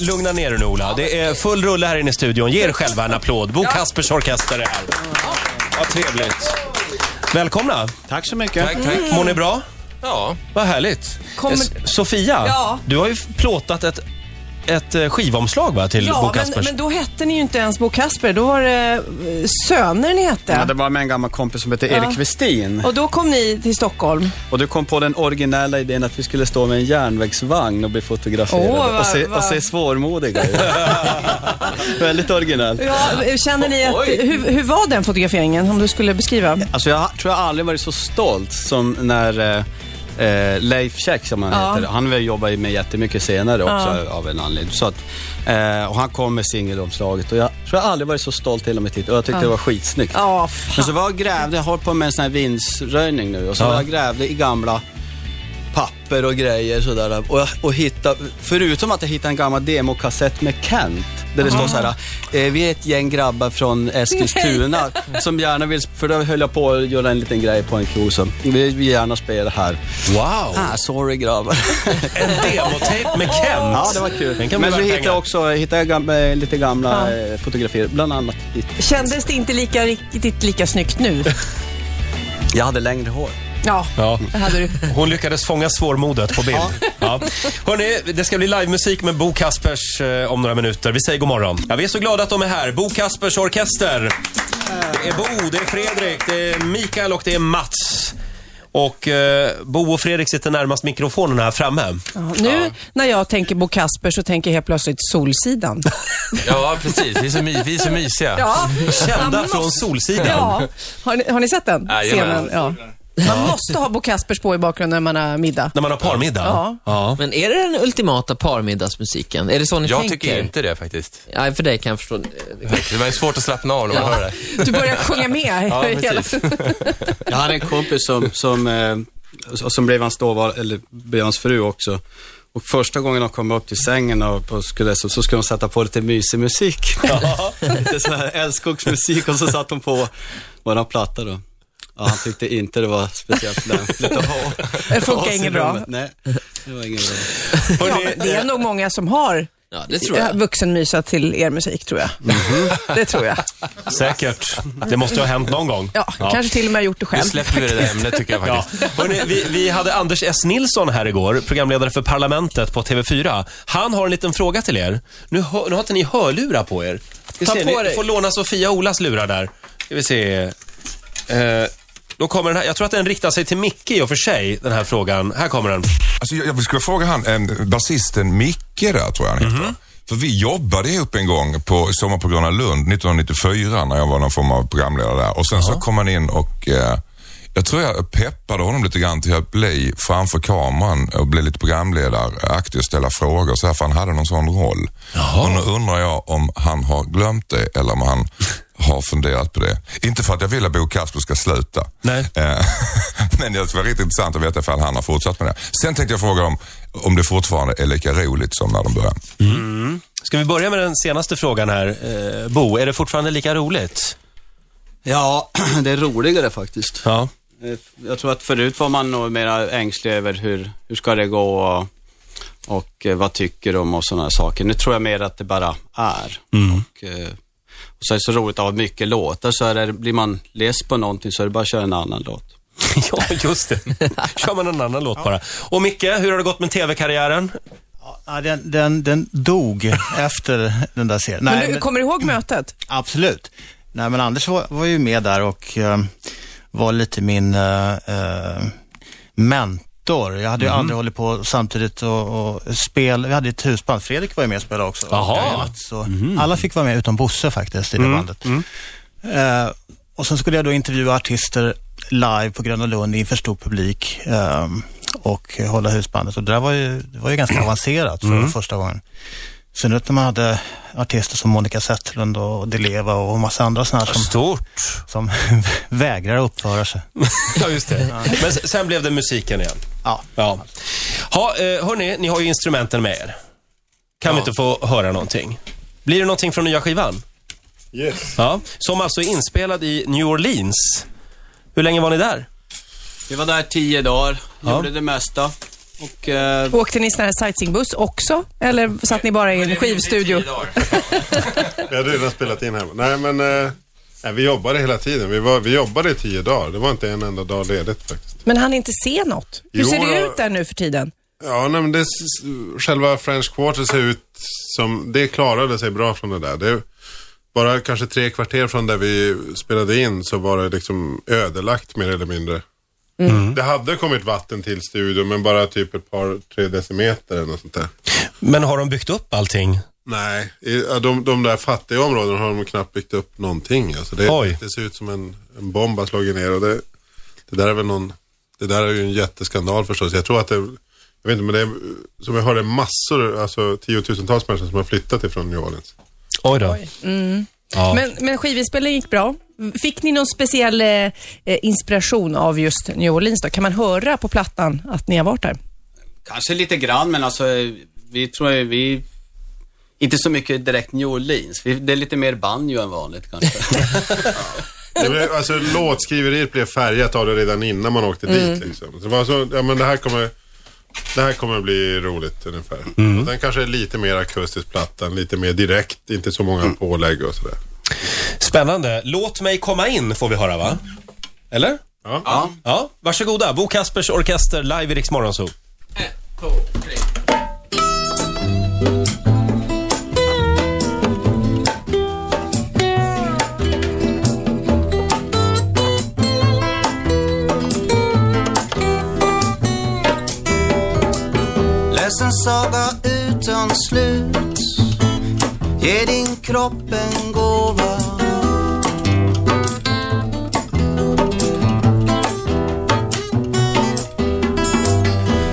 lugna ner dig nu Ola. Det är full rulle här inne i studion. Ge er själva en applåd. Bo Kaspers Orkester är här. Vad trevligt. Välkomna. Tack så mycket. Tack, tack. Mår ni bra? Ja. Vad härligt. Kommer- Sofia, Ja. du har ju plåtat ett, ett eh, skivomslag va, till Bo Ja, men, Kaspers. men då hette ni ju inte ens Bo Kasper. Då var det eh, Söner ni hette. Ja, det var med en gammal kompis som heter Erik Westin. Och då kom ni till Stockholm. Och du kom på den originella idén att vi skulle stå med en järnvägsvagn och bli fotograferade. Åh, vad- och, se, och se svårmodiga ut. Väldigt originell. Ja, känner ni att, hur, hur var den fotograferingen, om du skulle beskriva? Alltså jag tror jag aldrig varit så stolt som när eh, Leif Käck, som han Ja. heter, han har jobbat med jättemycket senare också Ja. av en anledning. Så att, eh, och han kom med singelomslaget och jag tror jag aldrig varit så stolt till och med titta och jag tyckte det var skitsnyggt. Ja, Men så var jag grävde, jag har på med en sån här vindsröjning nu och så Ja. var jag grävde i gamla papper och grejer sådär och, och hitta, förutom att jag hittade en gammal demokassett med Kent där det står så här, eh, vi är ett gäng grabbar från Eskilstuna som gärna vill, för då höll jag på att göra en liten grej på en kro så vi vill gärna spela här. Wow! Ah, sorry grabbar. En demotejp med Kent. ja, det var kul. Men så hittade jag också hittade jag gamla, lite gamla eh, fotografier, bland annat ditt. kändes det inte lika, riktigt lika snyggt nu? Jag hade längre hår. Ja, Ja. det hade du. Hon lyckades fånga svårmodet på bild. Ja. Hörrni, det ska bli livemusik med Bo Kaspers eh, om några minuter. Vi säger god morgon. Ja, vi är så glada att de är här. Bo Kaspers Orkester. Det är Bo, det är Fredrik, det är Mikael och det är Mats. Och eh, Bo och Fredrik sitter närmast mikrofonen här framme. Ja, nu när jag tänker Bo Kasper så tänker jag helt plötsligt Solsidan. ja, precis. Vi är så, my, vi är så mysiga. Ja, Kända från Solsidan. Ja. Har, ni, har ni sett den Jajamän. scenen? Ja. Man måste ha Bo Kaspers på i bakgrunden när man har middag. När man har parmiddag. Ja. ja. Men är det den ultimata parmiddagsmusiken? Är det så ni Jag tänker? tycker inte det faktiskt. Ja, för dig kan jag förstå. Det var ju svårt att slappna av när man Ja. hör det. Du börjar sjunga med. Ja, precis. Jag hade en kompis som, som, eh, som blev hans dåvar, eller blev hans fru också. Och första gången de kom upp till sängen och, och skulle, så, så skulle de sätta på lite mysig musik. lite sån här älskogsmusik och så satt de på våran platta då. Ja, han tyckte inte det var speciellt lämpligt att ha. Det funkar inget bra. Nej, det var inget bra. Ja, men det är nog många som har Ja, det tror jag. vuxenmysat till er musik, tror jag. Det tror jag. säkert. Det måste ju ha hänt någon gång. Ja, kanske till och med gjort det Nu själv. släpper vi det där ämnet tycker jag Ja. faktiskt. Hörrni, vi, vi hade Anders S. Nilsson här igår, programledare för Parlamentet på TV4. Han har en liten fråga till er. Nu, hör, nu har inte ni hörlurar på er. Vi Ta ser, på ni dig. får låna Sofia Olas lurar där. Ska vi se. Eh, då kommer den här, jag tror att den riktar sig till Micke i och för sig, den här frågan. Här kommer den. Alltså, jag, jag skulle fråga han, en, basisten Micke där tror jag han heter. För vi jobbade ihop en gång på Sommarprogrammet Lund 1994 när jag var någon form av programledare där. Och sen så kom han in och eh, jag tror jag peppade honom lite grann till att bli framför kameran och bli lite programledaraktig och ställa frågor så här, för han hade någon sån roll. Och nu undrar jag om han har glömt det eller om han har funderat på det. Inte för att jag vill att Bo Kasper ska sluta. Nej. Eh, Men det var riktigt intressant att veta ifall han har fortsatt med det. Sen tänkte jag fråga om, om det fortfarande är lika roligt som när de började. Ska vi börja med den senaste frågan här. Eh, Bo, är det fortfarande lika roligt? Ja, det är roligare faktiskt. Ja. Eh, Jag tror att förut var man nog mer ängslig över hur, hur ska det gå och, och eh, vad tycker de och sådana saker. Nu tror jag mer att det bara är. Och, eh, och så är det så roligt att ha mycket låtar så är det, blir man less på någonting så är det bara att köra en annan låt. ja, just det. Kör man en annan låt bara. Och Micke, hur har det gått med TV-karriären? Ja, den, den, den dog efter den där serien. Men Nej, du, men, kommer du ihåg mötet? absolut. Nej, men Anders var, var ju med där och eh, var lite min eh, eh, mentor. Jag hade ju aldrig hållit på samtidigt och, och spel. Vi hade ett husband. Fredrik var ju med och spelade också. Jaha. Så Alla fick vara med utom Bosse faktiskt i det bandet. Eh, och sen skulle jag då intervjua artister live på Gröna Lund inför stor publik eh, och hålla husbandet. Och det där var ju, det var ju ganska avancerat för första gången. Ut när man hade artister som Monica Zetterlund och Deleva och massa andra sådana här som, Stort. som vägrar uppföra sig. Ja, just det. Men sen blev det musiken igen. Ja. Ja. Ha, eh, hörni, ni har ju instrumenten med er. Kan vi inte få höra någonting? Blir det någonting från nya skivan? Yes. Ja. Som alltså är inspelad i New Orleans. Hur länge var ni där? Vi var där tio dagar, Ja. gjorde det mesta. Och, eh, Åkte ni sån här sightseeingbuss också? Eller satt ni bara i en skivstudio? Vi hade redan spelat in här. Nej, men eh, nej, vi jobbade hela tiden. Vi, var, vi jobbade i tio dagar. Det var inte en enda dag ledigt faktiskt. Men han inte se något? Hur Jo, ser det ut där nu för tiden? Ja, nej, men det, själva French Quarter ser ut som, det klarade sig bra från det där. Det, bara kanske tre kvarter från där vi spelade in så var det liksom ödelagt mer eller mindre. Det hade kommit vatten till studion men bara typ ett par, tre decimeter eller något sånt där. Men har de byggt upp allting? Nej, de, de där fattiga områdena har de knappt byggt upp någonting. Alltså det, det ser ut som en, en bomb har slagit ner och det, det där är väl någon, det där är ju en jätteskandal förstås. Jag tror att det, jag vet inte men det är, som jag hörde massor, alltså tiotusentals människor som har flyttat ifrån New Orleans. Oj då. Ja. Men, men skivinspelningen gick bra. Fick ni någon speciell eh, eh, inspiration av just New Orleans då? Kan man höra på plattan att ni har varit där? kanske lite grann, men alltså vi tror jag vi... Inte så mycket direkt New Orleans. Vi, det är lite mer banjo än vanligt kanske. Det blev, alltså låtskriveriet blev färgat av det redan innan man åkte dit liksom. Så det var så, ja men det här kommer, det här kommer bli roligt ungefär. Och den kanske är lite mer akustisk plattan, lite mer direkt, inte så många pålägg och sådär. Spännande. Låt mig komma in får vi höra va? Eller? Ja. ja. Ja, varsågoda. Bo Kaspers Orkester live i Rix Morgonzoo. Läs en saga utan slut. Ge din kropp en gåva.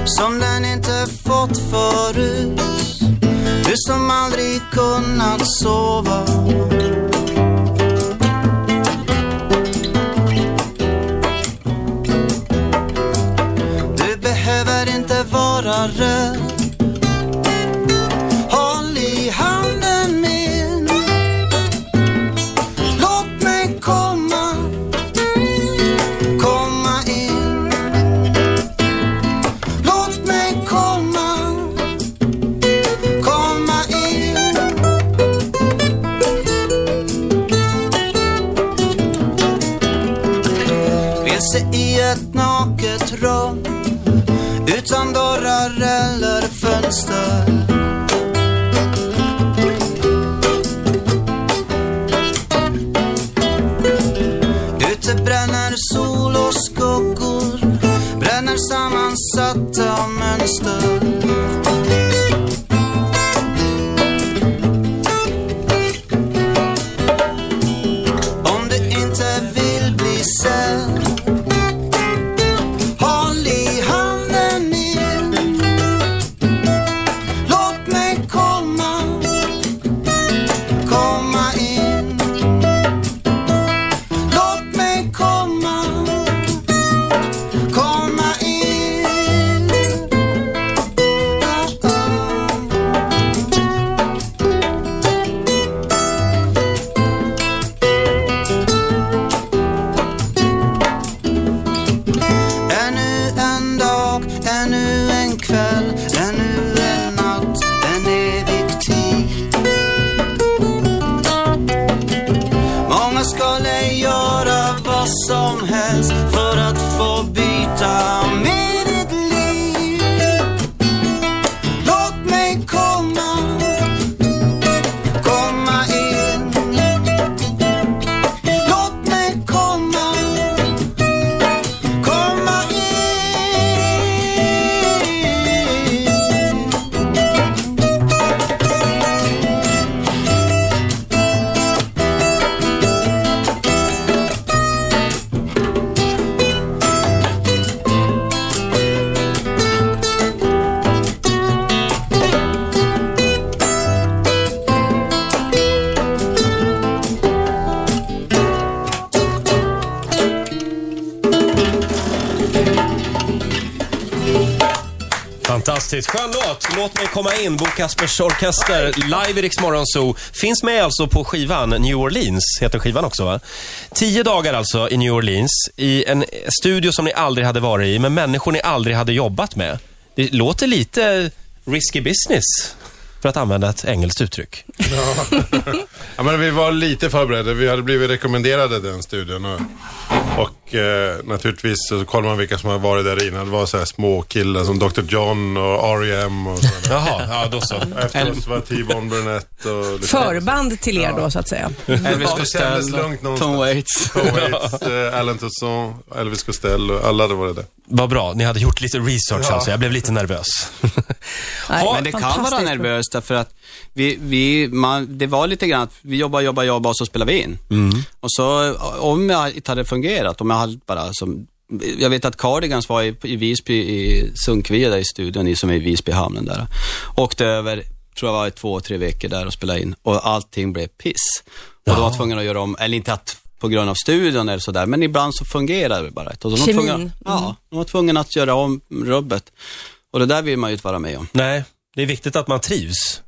Som den inte fått förut. Du som aldrig kunnat sova. Du behöver inte vara rädd understood. Fantastiskt. Skön låt. Låt mig komma in. Bo Kaspers Orkester live i Rix Morgonzoo. Finns med alltså på skivan New Orleans, heter skivan också va? Tio dagar alltså i New Orleans, i en studio som ni aldrig hade varit i, med människor ni aldrig hade jobbat med. Det låter lite risky business, för att använda ett engelskt uttryck. Ja, men vi var lite förberedda. Vi hade blivit rekommenderade den studion. Och, och eh, naturligtvis så kollar man vilka som har varit där innan. Det var så här små killar som Dr. John och R.E.M. och sådär. Jaha, ja då så. Efter oss var T-Bone Burnett och... Förband till er då, så att säga. Elvis Ja, Costello. Tom Waits. Tom Waits, eh, Alan Toussaint, Elvis Costello, alla hade varit där. Vad bra, ni hade gjort lite research alltså. Jag blev lite nervös. Nej, Ja, Men det kan vara nervöst därför att vi, vi, man, det var lite grann att vi jobbar, jobbar, jobbar och så spelar vi in. Och så om jag inte hade fungerat, om jag hade bara som jag vet att Cardigans var i, i Visby, i Sunkvia där i studion, ni som är i Visby hamnen där. Åkte över, tror jag var i två, tre veckor där och spelade in och allting blev piss. Och då var jag tvungen att göra om, eller inte att på grund av studion eller sådär, men ibland så fungerar det bara inte. Kemin. tvungna- Ja, de var tvungna att göra om rubbet. Och det där vill man ju inte vara med om. Nej, det är viktigt att man trivs.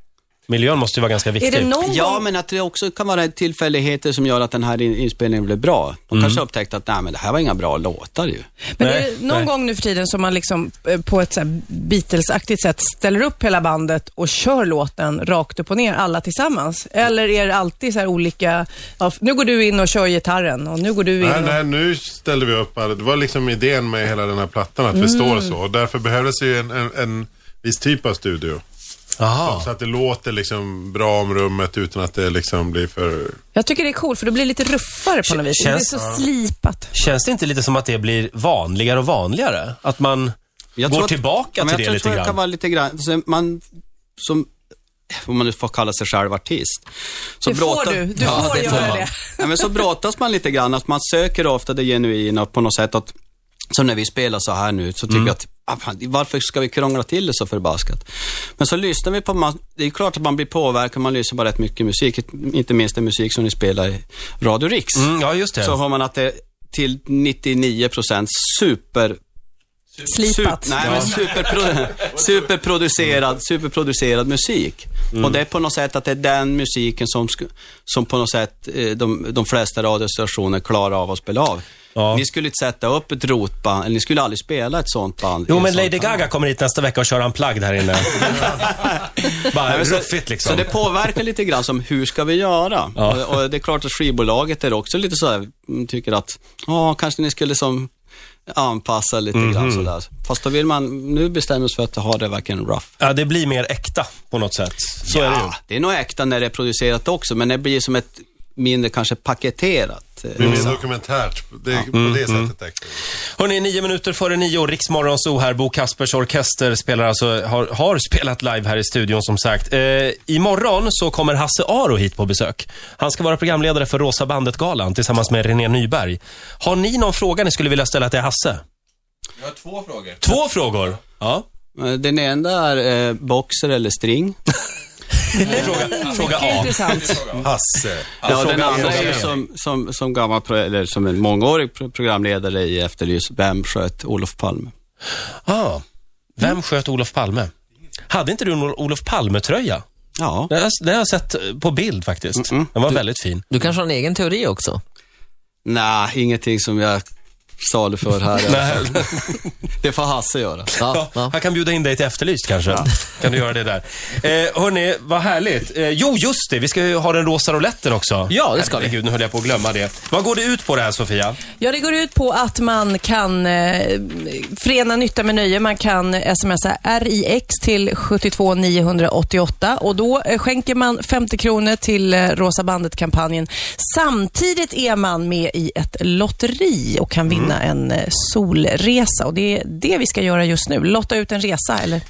Miljön måste ju vara ganska viktig. Är det någon Ja, men att det också kan vara tillfälligheter som gör att den här in- inspelningen blev bra. De kanske upptäckte att nej, men det här var inga bra låtar ju. Men Nej, är det någon nej. gång nu för tiden som man liksom eh, på ett så här Beatles-aktigt sätt ställer upp hela bandet och kör låten rakt upp och ner, alla tillsammans? Eller är det alltid så här olika, ja, nu går du in och kör gitarren och nu går du in Nej, och... nej, nu ställde vi upp. Det var liksom idén med hela den här plattan, att vi står så. Och därför behövdes ju en, en, en viss typ av studio. Jaha. Så att det låter liksom bra om rummet utan att det liksom blir för... Jag tycker det är coolt för det blir lite ruffare på något vis. Känns- det är så slipat. Känns det inte lite som att det blir vanligare och vanligare? Att man Jag går tror att- tillbaka Ja, men till det jag lite tror det grann? kan vara lite grann, så man som, om man nu får kalla sig själv artist. Så Det får du. Du Ja, får det göra man. det. Ja, men så brottas man lite grann, att man söker ofta det genuina på något sätt. Att, som när vi spelar så här nu, så tycker Mm. jag att, ah, fan, varför ska vi krångla till det så förbaskat? Men så lyssnar vi på, det är klart att man blir påverkad, man lyssnar på rätt mycket musik, inte minst den musik som ni spelar i Radio Rix. Mm, ja, just det. Så har man att det till 99 procent super Slipat. Sup, nej, men superpro, superproducerad, superproducerad musik. Mm. Och det är på något sätt att det är den musiken som, som på något sätt eh, de, de flesta radiostationer klarar av att spela av. Ja. Ni skulle inte sätta upp ett rotband, eller ni skulle aldrig spela ett sånt band. Jo, en men Lady här- Gaga kommer hit nästa vecka och kör unplugged här inne. Bara Nej, så- ruffigt liksom. Så det påverkar lite grann som, hur ska vi göra? Ja. Och, och det är klart att skivbolaget är också lite så här, mm, tycker att, ja, kanske ni skulle som anpassa lite Mhm. grann sådär. Fast då vill man, nu bestämmer sig för att ha det verkligen rough. Ja, det blir mer äkta på något sätt. Så är det ju. Ja, det är nog äkta när det är producerat också, men det blir som ett mindre kanske paketerat. eh, Det blir mer dokumentärt. Det, är På det sättet äkta. Hörni, nio minuter före nio, Riksmorgon Zoo här. Bo Kaspers Orkester spelar alltså, har, har spelat live här i studion som sagt. Eh, imorgon så kommer Hasse Aro hit på besök. Han ska vara programledare för Rosa Bandet-galan tillsammans med René Nyberg. Har ni någon fråga ni skulle vilja ställa till Hasse? Jag har två frågor. Två frågor. Ja. Eh, Den enda är eh, boxer eller string. Fråga, fråga A. Intressant. Hasse. Ja, den andra är som, som, som gammal, eller som en mångårig pro- programledare i Efterlys, vem sköt Olof Palme? Ah. Vem sköt Olof Palme? Hade inte du en Olof Palme-tröja? Ja. Den har den har jag sett på bild faktiskt. Den var väldigt fin. Du kanske har en egen teori också? Nej, ingenting som jag saluför här. Nej. Det får Hasse göra. Ja, Ja, ja. Han kan bjuda in dig till Efterlyst kanske. Kan du göra det där. Eh, hörni, vad härligt. Eh, jo, just det. Vi ska ju ha den rosa rouletten också. Ja, det ska vi. Herregud, nu höll jag på att glömma det. Vad går det ut på det här, Sofia? Ja, det går ut på att man kan eh, förena nytta med nöje. Man kan smsa RIX till 72 988 och då eh, skänker man 50 kronor till eh, Rosa bandet-kampanjen. Samtidigt är man med i ett lotteri och kan vinna en eh, solresa och det är det vi ska göra just nu. Lotta ut en resa, eller?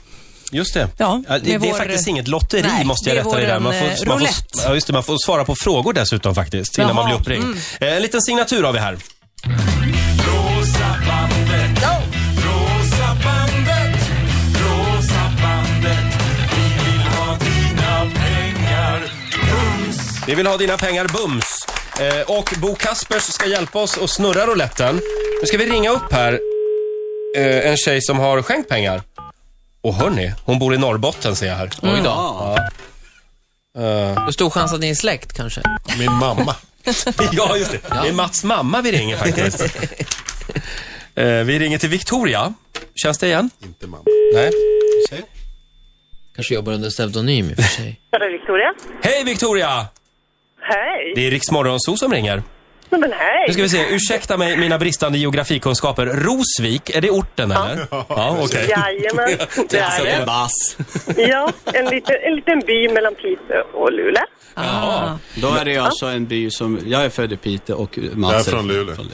Just det. Ja, det, det är det är vår- faktiskt inget lotteri, Nej, måste jag det är rätta dig där. Man eh, får, man, får, ja, just det, man får svara på frågor dessutom faktiskt, innan man Jaha, blir uppringd. Eh, en liten signatur har vi här. Rosa bandet, rosa bandet, rosa bandet. Vi vill ha dina pengar. Bums. Vi vill ha dina pengar bums. Eh, och Bo Kaspers ska hjälpa oss att snurra rouletten. Nu ska vi ringa upp här eh, en tjej som har skänkt pengar. Och hörni, hon bor i Norrbotten ser jag här. Oj då. Ja. Eh, Hur stor chans att ni är släkt kanske? Min mamma. ja, just det. Det är Mats mamma vi ringer faktiskt. Eh, vi ringer till Victoria. Känns det igen? Inte man. Nej. Kanske jobbar under pseudonym i och för sig. Är det Victoria? Hej Victoria! Hej! Det är Riks Morgonzoo som ringer. Men hej! Nu ska vi se, ursäkta mig mina bristande geografikunskaper. Rosvik, är det orten eller? Ja, okej. Jajamän, det är det. Bass. Ja, en liten, en liten by mellan Piteå och Luleå. Ja. Då är det alltså en by som, jag är född i Piteå och Mats Jag är från Luleå. Nej,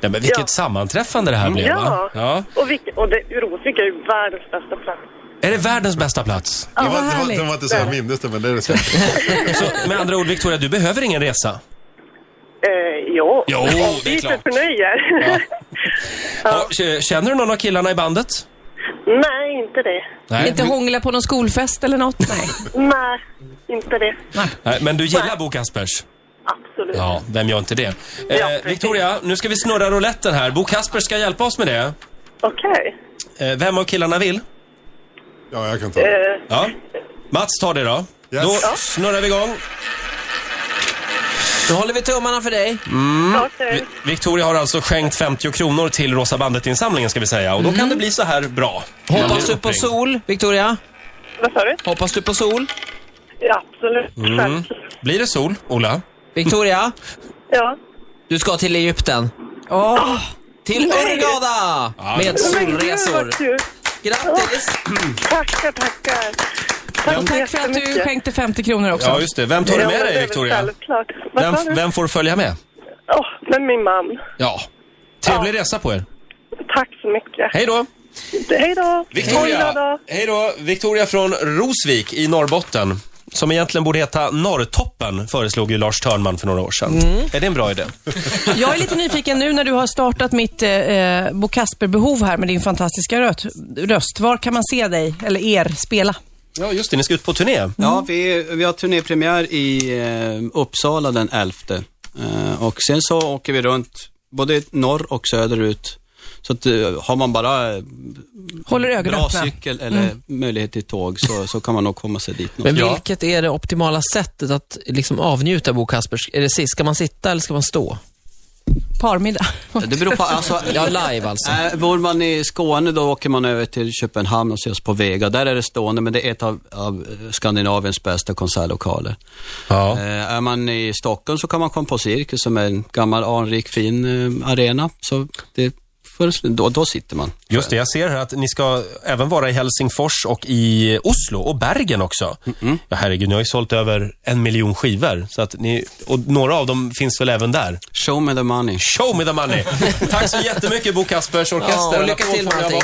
men vilket Ja. sammanträffande det här blev va? Ja, ja. och, vilk- och det, Rosvik är ju världens bästa plats. Är det världens bästa plats? Det var, det, var, det var inte så jag mindes det, men det är det säkert. Så med andra ord Victoria, du behöver ingen resa? Eh, jo, Jo, det är lite klart. förnöjer. Ja. Ja, k- känner du någon av killarna i bandet? Nej, inte det. Nej. Inte hångla på någon skolfest eller något? Nej. Nej, inte det. Nej, men du gillar Bo Kaspers? Absolut. Ja, vem gör inte det? Ja, Eh, precis. Victoria, nu ska vi snurra rouletten här. Bo Kasper ska hjälpa oss med det. Okej. Eh, vem av killarna vill? Ja, jag kan ta Eh, det. Ja. Mats tar det då. Yes. Då Ja. snurrar vi igång. Då håller vi tummarna för dig. Okej. Vi- Victoria har alltså skänkt 50 kronor till Rosa bandet-insamlingen ska vi säga. Och då kan det bli så här bra. Hoppas du på sol, Victoria? Vad sa du? Hoppas du på sol? Ja, absolut. Mm. Blir det sol, Ola? Victoria, Ja. du ska till Egypten. Åh, Till Hurghada! Med Men gud, solresor. vad kul. Grattis! Tackar, tackar. Tack, tack för att du skänkte 50 kronor också. Ja, just det. Vem tar du Ja, med men dig, Victoria? Vem, du? vem får följa med? Åh, med min man. Ja. Trevlig resa på er. Tack så mycket. Hej då! Hej då. Victoria, Oj då. hej då. Victoria från Rosvik i Norrbotten. Som egentligen borde heta Norrtoppen, föreslog ju Lars Törnman för några år sedan. Är det en bra idé? Jag är lite nyfiken nu när du har startat mitt eh, Bo Kasper-behov här med din fantastiska röt, röst. Var kan man se dig, eller er, spela? Ja, just det. Ni ska ut på turné. Ja, vi, vi har turnépremiär i eh, Uppsala den 11. Eh, och sen så åker vi runt både norr och söderut. Så att, eh, har man bara eh, Håller ögonen bra öppna. cykel eller möjlighet till tåg så, så kan man nog komma sig dit. Men vilket är det optimala sättet att liksom avnjuta Bo Kaspers? Är det sist, ska man sitta eller ska man stå? Parmiddag. Det beror på, alltså, Ja, live alltså. Äh, bor man i Skåne då åker man över till Köpenhamn och ses på Vega. Där är det stående, men det är ett av, av Skandinaviens bästa konsertlokaler. Ja. Eh, är man i Stockholm så kan man komma på Cirkus som är en gammal anrik fin eh, arena. Så det, för, då, då sitter man. Just det, jag ser här att ni ska även vara i Helsingfors och i Oslo och Bergen också. Ja, herregud, ni har ju sålt över en miljon skivor. Så att ni, och några av dem finns väl även där. Show me the money. Show me the money! Tack så jättemycket Bo Kaspers Orkester. Ja, och lycka till får med